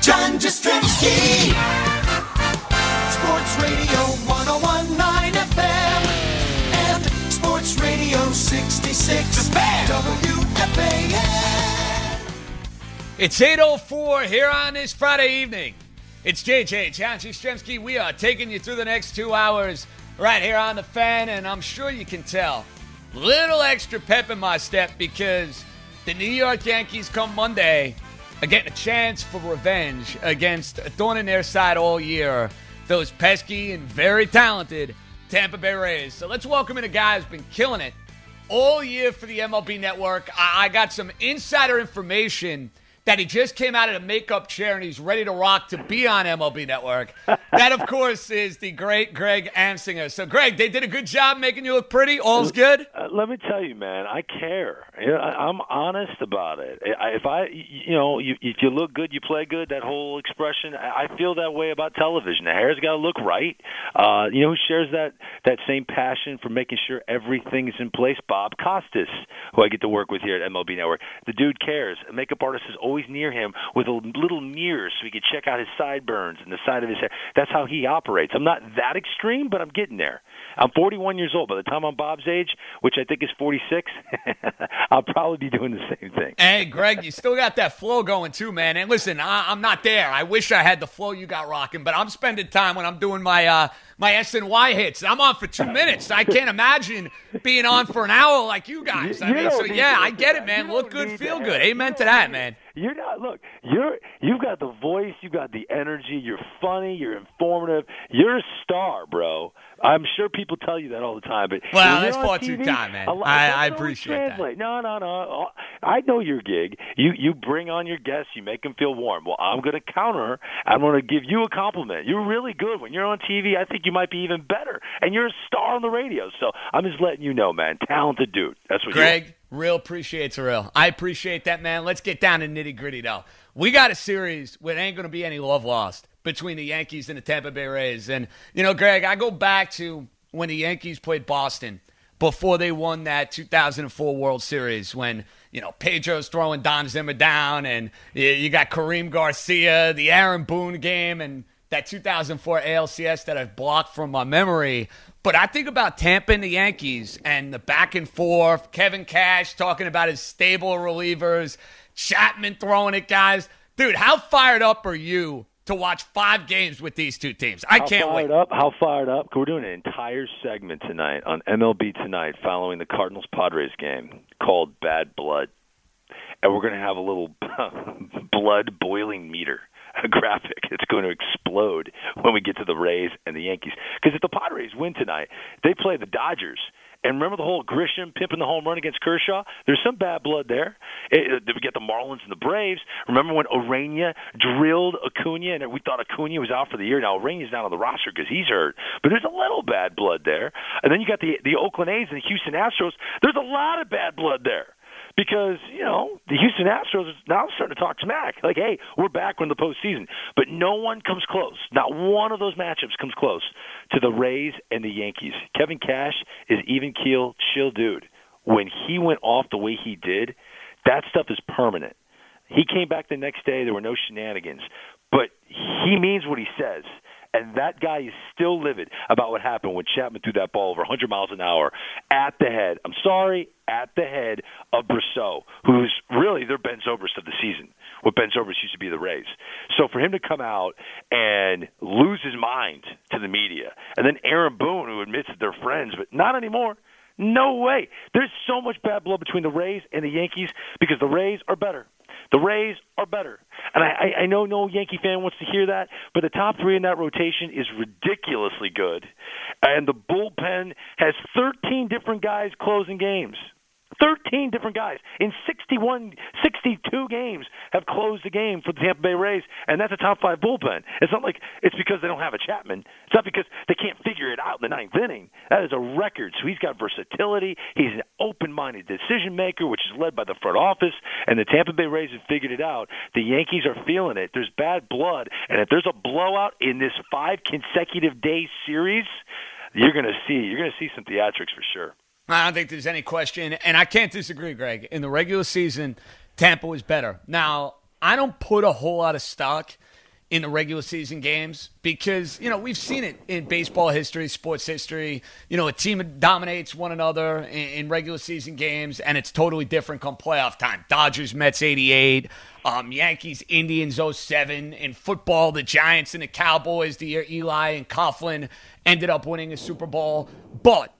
John Jastremski. Sports Radio 1019 FM and Sports Radio 66 WFAN. It's 8.04 here on this Friday evening. It's JJ, John Jastremski. We are taking you through the next two hours right here on the fan, and I'm sure you can tell. Little extra pep in my step because the New York Yankees come Monday Uh, getting a chance for revenge against a thorn in their side all year. Those pesky and very talented Tampa Bay Rays. So let's welcome in a guy who's been killing it all year for the MLB Network. I, I got some insider information that he just came out of the makeup chair and he's ready to rock to be on MLB Network. that, of course, is the great Greg Amsinger. So, Greg, they did a good job making you look pretty. All's good. Uh, let me tell you, man, I care. You know, I, I'm honest about it. I, if I, you know, you, if you look good, you play good. That whole expression, I I feel that way about television. The hair's got to look right. Uh, you know who shares that that same passion for making sure everything's in place? Bob Costas, who I get to work with here at MLB Network. The dude cares. A makeup artist is always near him with a little mirror so he could check out his sideburns and the side of his hair. That's how he operates. I'm not that extreme, but I'm getting there. I'm 41 years old. By the time I'm Bob's age, which I think is 46, I'll probably be doing the same thing. Hey, Greg, you still got that flow going too, man. And listen, I, I'm not there. I wish I had the flow you got rocking, but I'm spending time when I'm doing my uh, my SNY hits. I'm on for two minutes. I can't imagine being on for an hour like you guys. I mean, so yeah, I get it, man. Look good, feel good. Amen to that, man. You're not. Look, you're you've got the voice, you've got the energy. You're funny. You're informative. You're a star, bro. I'm sure people tell you that all the time, but Well, that's far too kind, man. lot- I- I appreciate that. No, no, no. I know your gig. You you bring on your guests. You make them feel warm. Well, I'm going to counter. I'm going to give you a compliment. You're really good when you're on TV. I think you might be even better, and you're a star on the radio. So I'm just letting you know, man. Talented dude. That's what. Greg, real appreciates real. I appreciate that, man. Let's get down to nitty gritty, though. We got a series where ain't going to be any love lost between the Yankees and the Tampa Bay Rays. And, you know, Greg, I go back to when the Yankees played Boston before they won that 2004 World Series when, you know, Pedro's throwing Don Zimmer down and you got Karim Garcia, the Aaron Boone game, and that 2004 ALCS that I've blocked from my memory. But I think about Tampa and the Yankees and the back and forth, Kevin Cash talking about his stable relievers, Chapman throwing it, guys. Dude, how fired up are you to watch five games with these two teams? I How can't fired wait. up? How fired up? We're doing an entire segment tonight on MLB Tonight following the Cardinals Padres game called Bad Blood. And we're going to have a little blood boiling meter, graphic. It's going to explode when we get to the Rays and the Yankees. Because if the Padres win tonight, they play the Dodgers. And remember the whole Grisham pimping the home run against Kershaw? There's some bad blood there. It, we get the Marlins and the Braves. Remember when Urena drilled Acuna, and we thought Acuna was out for the year. Now Urena's not on the roster because he's hurt, but there's a little bad blood there. And then you got the the Oakland A's and the Houston Astros. There's a lot of bad blood there because you know the Houston Astros is now starting to talk smack. Like, hey, we're back in the postseason, but no one comes close. Not one of those matchups comes close to the Rays and the Yankees. Kevin Cash is even keel, chill dude. When he went off the way he did, that stuff is permanent. He came back the next day. There were no shenanigans, but he means what he says. And that guy is still livid about what happened when Chapman threw that ball over 100 miles an hour at the head. I'm sorry, at the head of Brosseau, who's really their Ben Zobrist of the season. What Ben Zobrist used to be the Rays. So for him to come out and lose his mind to the media, and then Aaron Boone, who admits that they're friends, but not anymore. No way. There's so much bad blood between the Rays and the Yankees because the Rays are better. The Rays are better. And I, I know no Yankee fan wants to hear that, but the top three in that rotation is ridiculously good. And the bullpen has 13 different guys closing games. 13 different guys in 61, 62 games have closed the game for the Tampa Bay Rays, and that's a top five bullpen. It's not like it's because they don't have a Chapman. It's not because they can't figure it out in the ninth inning. That is a record. So he's got versatility. He's an open-minded decision maker, which is led by the front office, and the Tampa Bay Rays have figured it out. The Yankees are feeling it. There's bad blood, and if there's a blowout in this five consecutive day series, you're going to see you're going to see some theatrics for sure. I don't think there's any question, and I can't disagree, Greg. In the regular season, Tampa was better. Now, I don't put a whole lot of stock in the regular season games because, you know, we've seen it in baseball history, sports history. You know, a team dominates one another in, in regular season games, and it's totally different come playoff time. Dodgers, Mets, 88. Um, Yankees, Indians, 07. In football, the Giants and the Cowboys, the year Eli and Coughlin ended up winning a Super Bowl. But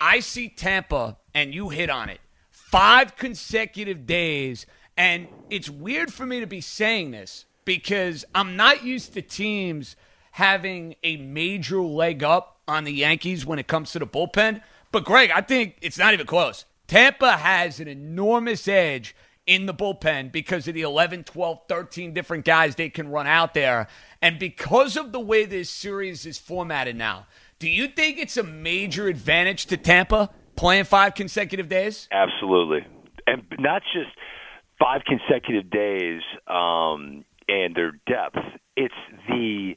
I see Tampa, and you hit on it, five consecutive days. And it's weird for me to be saying this because I'm not used to teams having a major leg up on the Yankees when it comes to the bullpen. But, Greg, I think it's not even close. Tampa has an enormous edge in the bullpen because of the 11, 12, 13 different guys they can run out there. And because of the way this series is formatted now, do you think it's a major advantage to Tampa playing five consecutive days? Absolutely, and not just five consecutive days um, and their depth. It's the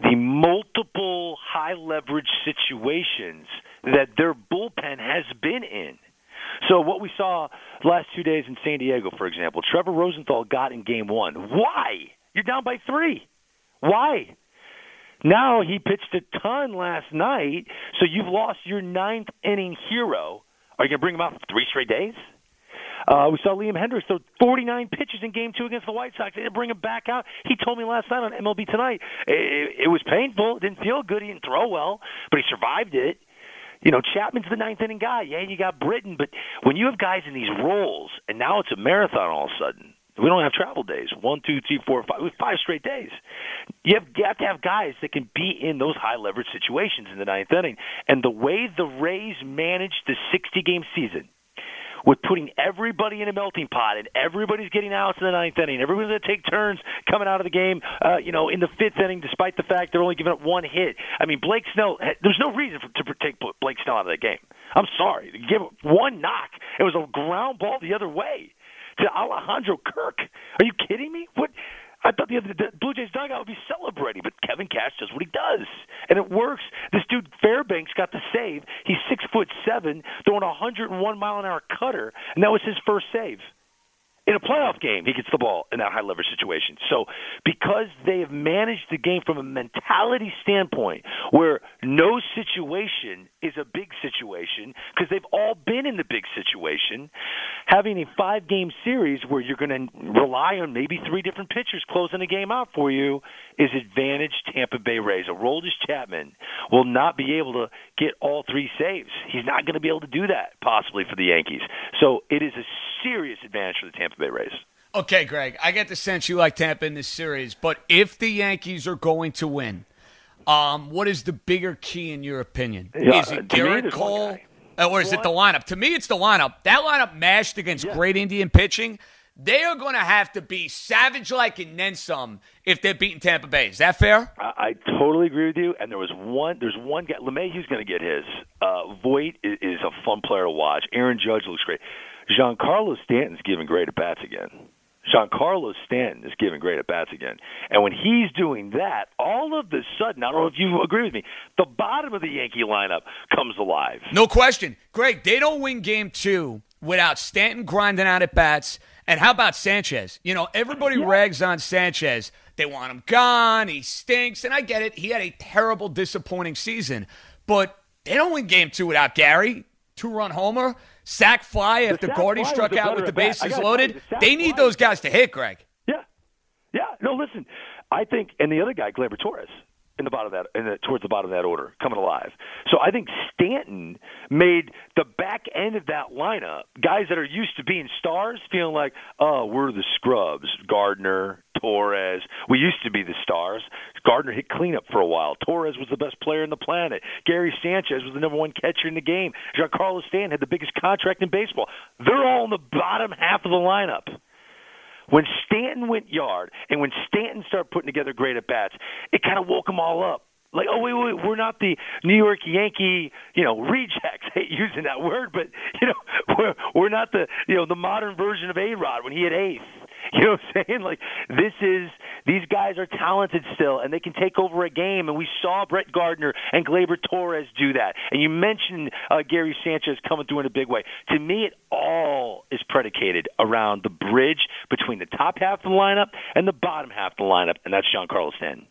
the multiple high leverage situations that their bullpen has been in. So what we saw last two days in San Diego, for example, Trevor Rosenthal got in game one. Why? You're down by three. Why? Now he pitched a ton last night, so you've lost your ninth inning hero. Are you going to bring him out for three straight days? Uh, we saw Liam Hendriks throw 49 pitches in Game Two against the White Sox. They didn't bring him back out. He told me last night on MLB Tonight it, it was painful. It didn't feel good. He didn't throw well, but he survived it. You know, Chapman's the ninth inning guy. Yeah, you got Britton, but when you have guys in these roles, and now it's a marathon all of a sudden, we don't have travel days. One, two, three, four, five. Five straight days. You have, have to have guys that can be in those high leverage situations in the ninth inning. And the way the Rays managed the 60 game season with putting everybody in a melting pot and everybody's getting outs in the ninth inning. Everybody's going to take turns coming out of the game, uh, you know, in the fifth inning, despite the fact they're only giving up one hit. I mean, Blake Snell, there's no reason for, to take Blake Snell out of that game. I'm sorry. Give one knock. It was a ground ball the other way to Alejandro Kirk. Are you kidding me? What? I thought the, other, the Blue Jays dugout would be celebrating, but Kevin Cash does what he does, and it works. This dude Fairbanks got the save. He's six foot seven, throwing a 101 mile an hour cutter, and that was his first save in a playoff game, he gets the ball in that high leverage situation. So, because they have managed the game from a mentality standpoint where no situation is a big situation, because they've all been in the big situation, having a five game series where you're going to rely on maybe three different pitchers closing the game out for you is advantage Tampa Bay Rays. Aroldis Chapman will not be able to get all three saves. He's not going to be able to do that possibly for the Yankees. So, it is a serious advantage for the Tampa Bay Rays. Okay, Greg, I get the sense you like Tampa in this series, but if the Yankees are going to win, um, what is the bigger key in your opinion? Yeah, is it Gerrit Cole, or is it the lineup? To me, it's the lineup. That lineup mashed against great Indian pitching. They are going to have to be savage like and then some if they're beating Tampa Bay. Is that fair? I, I totally agree with you. And there was one. There's one guy. LeMahieu's going to get his. Uh, Voit is, is a fun player to watch. Aaron Judge looks great. Giancarlo Stanton's giving great at bats again. Giancarlo Stanton is giving great at bats again. And when he's doing that, all of a sudden, I don't know if you agree with me, the bottom of the Yankee lineup comes alive. No question. Greg, they don't win game two without Stanton grinding out at bats. And how about Sanchez? You know, everybody rags on Sanchez. They want him gone. He stinks. And I get it. He had a terrible, disappointing season. But they don't win game two without Gary. Two run homer, sack fly after sack Gordy fly struck out with the. Bases loaded. you, the They need those guys to hit, Greg. Yeah, yeah. No, listen. I think, and the other guy, Gleyber Torres, in the bottom of that, in the, towards the bottom of that order, coming alive. So I think Stanton made the back end of that lineup guys that are used to being stars feeling like, oh, we're the scrubs. Gardner, Torres. We used to be the stars. Gardner hit cleanup for a while. Torres was the best player in the planet. Gary Sanchez was the number one catcher in the game. Giancarlo Stanton had the biggest contract in baseball. They're all in the bottom half of the lineup. When Stanton went yard and when Stanton started putting together great at bats, it kind of woke them all up. Like, oh wait, wait, we're not the New York Yankee, you know, rejects. I hate using that word, but you know, we're we're not the you know the modern version of A Rod when he had eighth. You know what I'm saying? Like this is these guys are talented still, and they can take over a game. And we saw Brett Gardner and Gleyber Torres do that. And you mentioned uh, Gary Sanchez coming through in a big way. To me, it all is predicated around the bridge between the top half of the lineup and the bottom half of the lineup, and that's Giancarlo Stanton.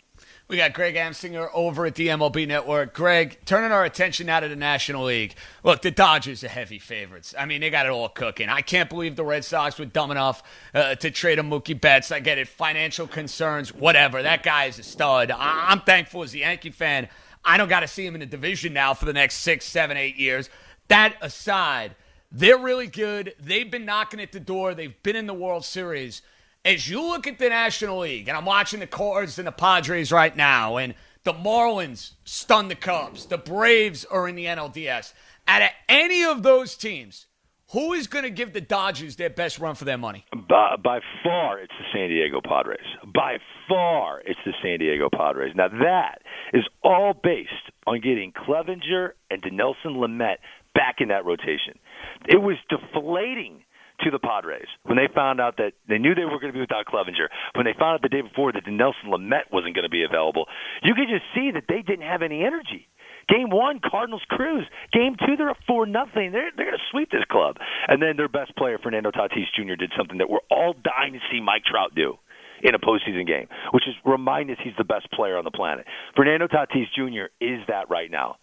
We got Greg Amsinger over at the MLB Network. Greg, turning our attention now to the National League. Look, the Dodgers are heavy favorites. I mean, they got it all cooking. I can't believe the Red Sox were dumb enough uh, to trade a Mookie Betts. I get it, financial concerns, whatever. That guy is a stud. I- I'm thankful as a Yankee fan. I don't got to see him in the division now for the next six, seven, eight years. That aside, they're really good. They've been knocking at the door. They've been in the World Series as you look at the National League, and I'm watching the Cards and the Padres right now, and the Marlins stun the Cubs, the Braves are in the NLDS. Out of any of those teams, who is going to give the Dodgers their best run for their money? By, by far, it's the San Diego Padres. By far, it's the San Diego Padres. Now, that is all based on getting Clevenger and Dinelson Lamet back in that rotation. It was deflating to the Padres when they found out that they knew they were going to be without Clevenger. When they found out the day before that Nelson Lamet wasn't going to be available, you could just see that they didn't have any energy. Game one, Cardinals cruise. Game two, they're up four nothing. They're they're going to sweep this club. And then their best player, Fernando Tatis Jr., did something that we're all dying to see Mike Trout do in a postseason game, which is remind us he's the best player on the planet. Fernando Tatis Jr. is that right now.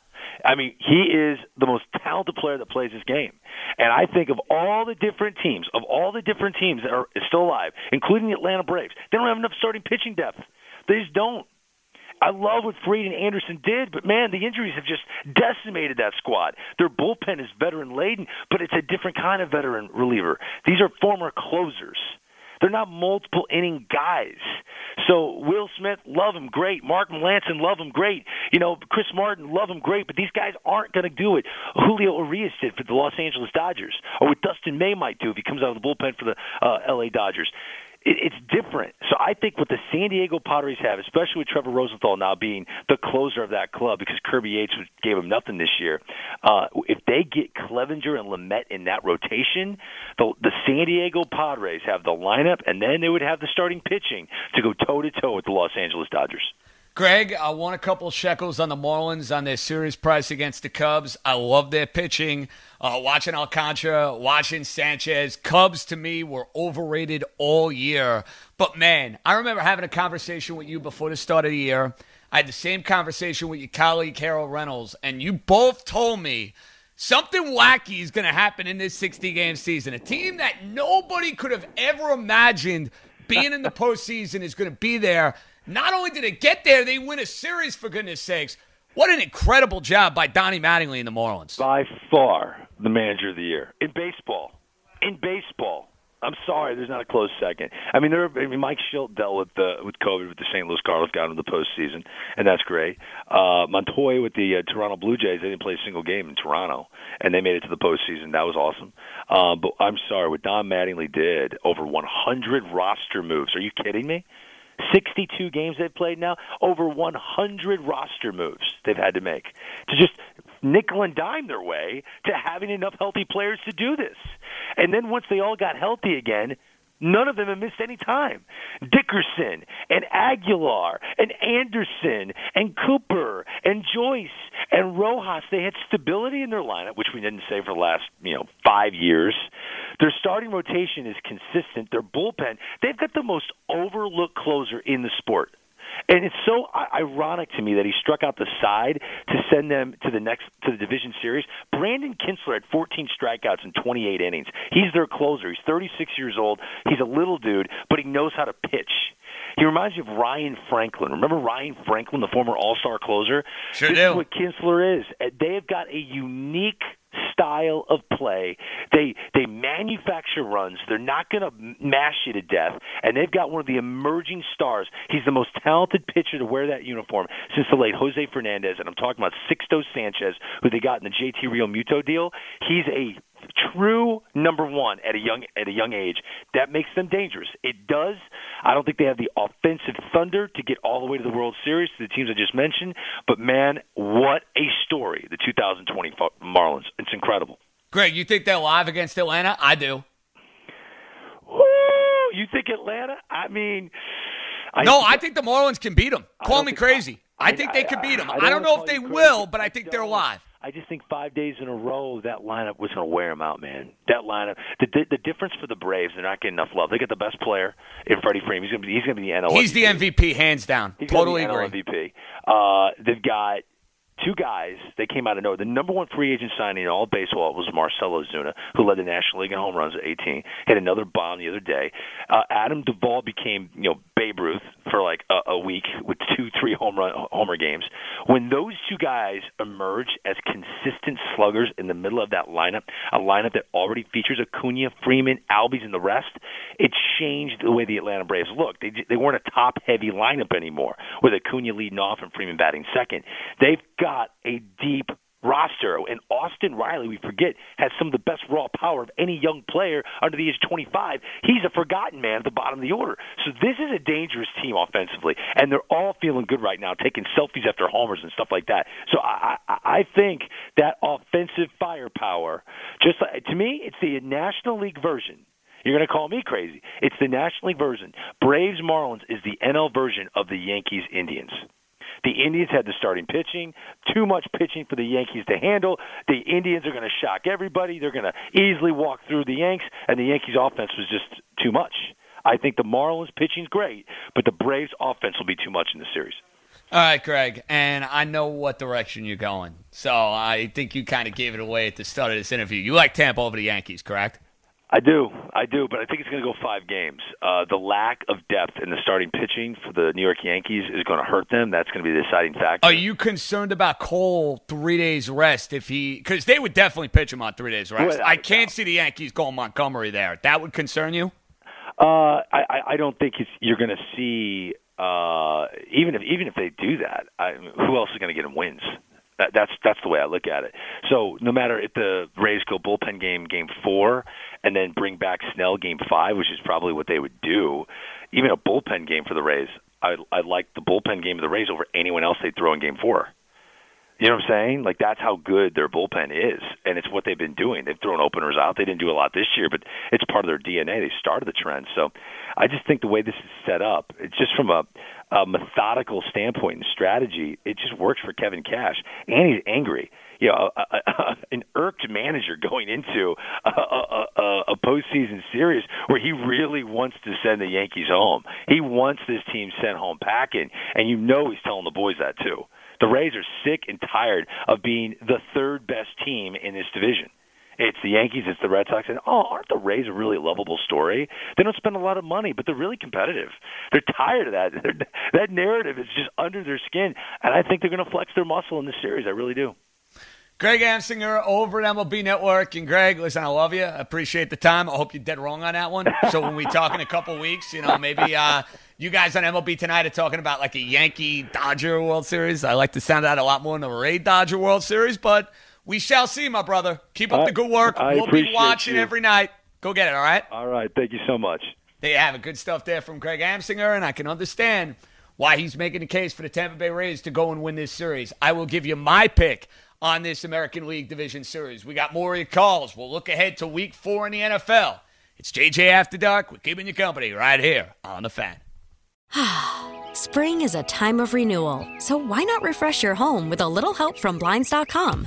I mean, he is the most talented player that plays this game. And I think of all the different teams, of all the different teams that are still alive, including the Atlanta Braves, they don't have enough starting pitching depth. They just don't. I love what Fried and Anderson did, but man, the injuries have just decimated that squad. Their bullpen is veteran laden, but it's a different kind of veteran reliever. These are former closers. They're not multiple inning guys. So Will Smith, love him, great. Mark Melancon, love him, great. You know, Chris Martin, love him, great. But these guys aren't going to do it. Julio Urias did for the Los Angeles Dodgers, or what Dustin May might do if he comes out of the bullpen for the uh, L.A. Dodgers it, it's different. So I think what the San Diego Padres have, especially with Trevor Rosenthal now being the closer of that club, because Kirby Yates gave him nothing this year. Uh, if they get Clevenger and Lamet in that rotation, the, the San Diego Padres have the lineup, and then they would have the starting pitching to go toe to toe with the Los Angeles Dodgers. Greg, I won a couple shekels on the Marlins on their series price against the Cubs. I love their pitching. Uh, watching Alcantara, watching Sanchez. Cubs to me were overrated all year. But man, I remember having a conversation with you before the start of the year. I had the same conversation with your colleague Harold Reynolds, and you both told me something wacky is going to happen in this 60 game season. A team that nobody could have ever imagined being in the postseason is going to be there. Not only did it get there, they win a series for goodness sakes. What an incredible job by Donnie Mattingly and the Marlins. By far the manager of the year in baseball. In baseball. I'm sorry, there's not a close second. I mean, there. I mean, Mike Shildt dealt with the with COVID with the St. Louis Cardinals, got into the postseason, and that's great. Uh, Montoyo with the uh, Toronto Blue Jays, they didn't play a single game in Toronto, and they made it to the postseason. That was awesome. Um, but I'm sorry, what Don Mattingly did over 100 roster moves. Are you kidding me? 62 games they've played now, over 100 roster moves they've had to make to just nickel and dime their way to having enough healthy players to do this. And then once they all got healthy again, None of them have missed any time. Dickerson and Aguilar and Anderson and Cooper and Joyce and Rojas, they had stability in their lineup, which we didn't say for the last, you know, five years. Their starting rotation is consistent. Their bullpen, they've got the most overlooked closer in the sport. And it's so ironic to me that he struck out the side to send them to the next to the division series. Brandon Kintzler had 14 strikeouts in 28 innings. He's their closer. He's 36 years old. He's a little dude, but he knows how to pitch. He reminds me of Ryan Franklin. Remember Ryan Franklin, the former All-Star closer? Sure this do. is what Kintzler is. They have got a unique style of play. They they manufacture runs. They're not going to mash you to death, and they've got one of the emerging stars. He's the most talented pitcher to wear that uniform since the late Jose Fernandez, and I'm talking about Sixto Sanchez, who they got in the JT Realmuto deal. He's a true number one at a young at a young age. That makes them dangerous. It does. I don't think they have the offensive thunder to get all the way to the World Series to the teams I just mentioned. But man, what a story! The 2020 Marlins. It's incredible. Greg, you think they're live against Atlanta? I do. Woo! You think Atlanta? I mean, I no, I think the Marlins can beat them. Call me crazy. I, I- think they I- could beat them. I I, don't don't know if they crazy. will, but I I think they're don't. I just think five days in a row that lineup was going to wear them out, man. That lineup. The, the the difference for the Braves, they're not getting enough love. They got the best player in Freddie Freeman. He's going to be he's going to be the NL. He's the MVP. MVP, hands down. He's totally agree. NL MVP. Uh, they've got two guys. They came out of nowhere. The number one free agent signing in all baseball was Marcell Ozuna, who led the National League in home runs at 18. Hit another bomb the other day. Uh, Adam Duvall became, you know, Babe Ruth for like a, a week with two, three home run homer games. When those two guys emerge as consistent sluggers in the middle of that lineup, a lineup that already features Acuna, Freeman, Albies, and the rest, it changed the way the Atlanta Braves looked. They they weren't a top heavy lineup anymore with Acuna leading off and Freeman batting second. They've got a deep roster. And Austin Riley, we forget, has some of the best raw power of any young player under the age of 25. He's a forgotten man at the bottom of the order. So this is a dangerous team offensively, and they're all feeling good right now, taking selfies after homers and stuff like that. So I, I, I think that offensive firepower, just like, to me, it's the National League version. You're going to call me crazy. It's the National League version. Braves Marlins is the NL version of the Yankees Indians. The Indians had the starting pitching, too much pitching for the Yankees to handle. The Indians are going to shock everybody. They're going to easily walk through the Yanks, and the Yankees' offense was just too much. I think the Marlins pitching's great, but the Braves' offense will be too much in the series. All right, Greg, and I know what direction you're going. So I think you kind of gave it away at the start of this interview. You like Tampa over the Yankees, correct? I do, I do, but I think it's going to go five games. Uh, the lack of depth in the starting pitching for the New York Yankees is going to hurt them. That's going to be the deciding factor. Are you concerned about Cole three days rest if he? Because they would definitely pitch him on three days rest. I can't see the Yankees going Montgomery there. That would concern you. Uh, I, I don't think it's, you're going to see uh, even if even if they do that. I, who else is going to get them wins? That, that's that's the way I look at it. So no matter if the Rays go bullpen game game four and then bring back Snell game five, which is probably what they would do, even a bullpen game for the Rays, I I like the bullpen game of the Rays over anyone else they throw in game four. You know what I'm saying? Like that's how good their bullpen is, and it's what they've been doing. They've thrown openers out. They didn't do a lot this year, but it's part of their DNA. They started the trend. So I just think the way this is set up, it's just from a, a methodical standpoint and strategy, it just works for Kevin Cash, and he's angry. You know, a, a, a, an irked manager going into a, a, a, a postseason series where he really wants to send the Yankees home. He wants this team sent home packing, and you know he's telling the boys that too. The Rays are sick and tired of being the third best team in this division. It's the Yankees, it's the Red Sox, and oh, aren't the Rays a really lovable story? They don't spend a lot of money, but they're really competitive. They're tired of that. They're, that narrative is just under their skin, and I think they're going to flex their muscle in this series. I really do. Greg Amsinger over at MLB Network. And Greg, listen, I love you. I appreciate the time. I hope you're dead wrong on that one. So when we talk in a couple weeks, you know, maybe uh, you guys on MLB tonight are talking about like a Yankee Dodger World Series. I like to sound out a lot more than a Ray Dodger World Series, but we shall see, my brother. Keep up I- the good work. I we'll be watching you. every night. Go get it, all right? All right. Thank you so much. There you have it. Good stuff there from Greg Amsinger, and I can understand why he's making the case for the Tampa Bay Rays to go and win this series. I will give you my pick on this American League Division Series. We got more of your calls. We'll look ahead to week four in the NFL. It's JJ After Dark. We're keeping you company right here on The Fan. Spring is a time of renewal, so why not refresh your home with a little help from Blinds.com?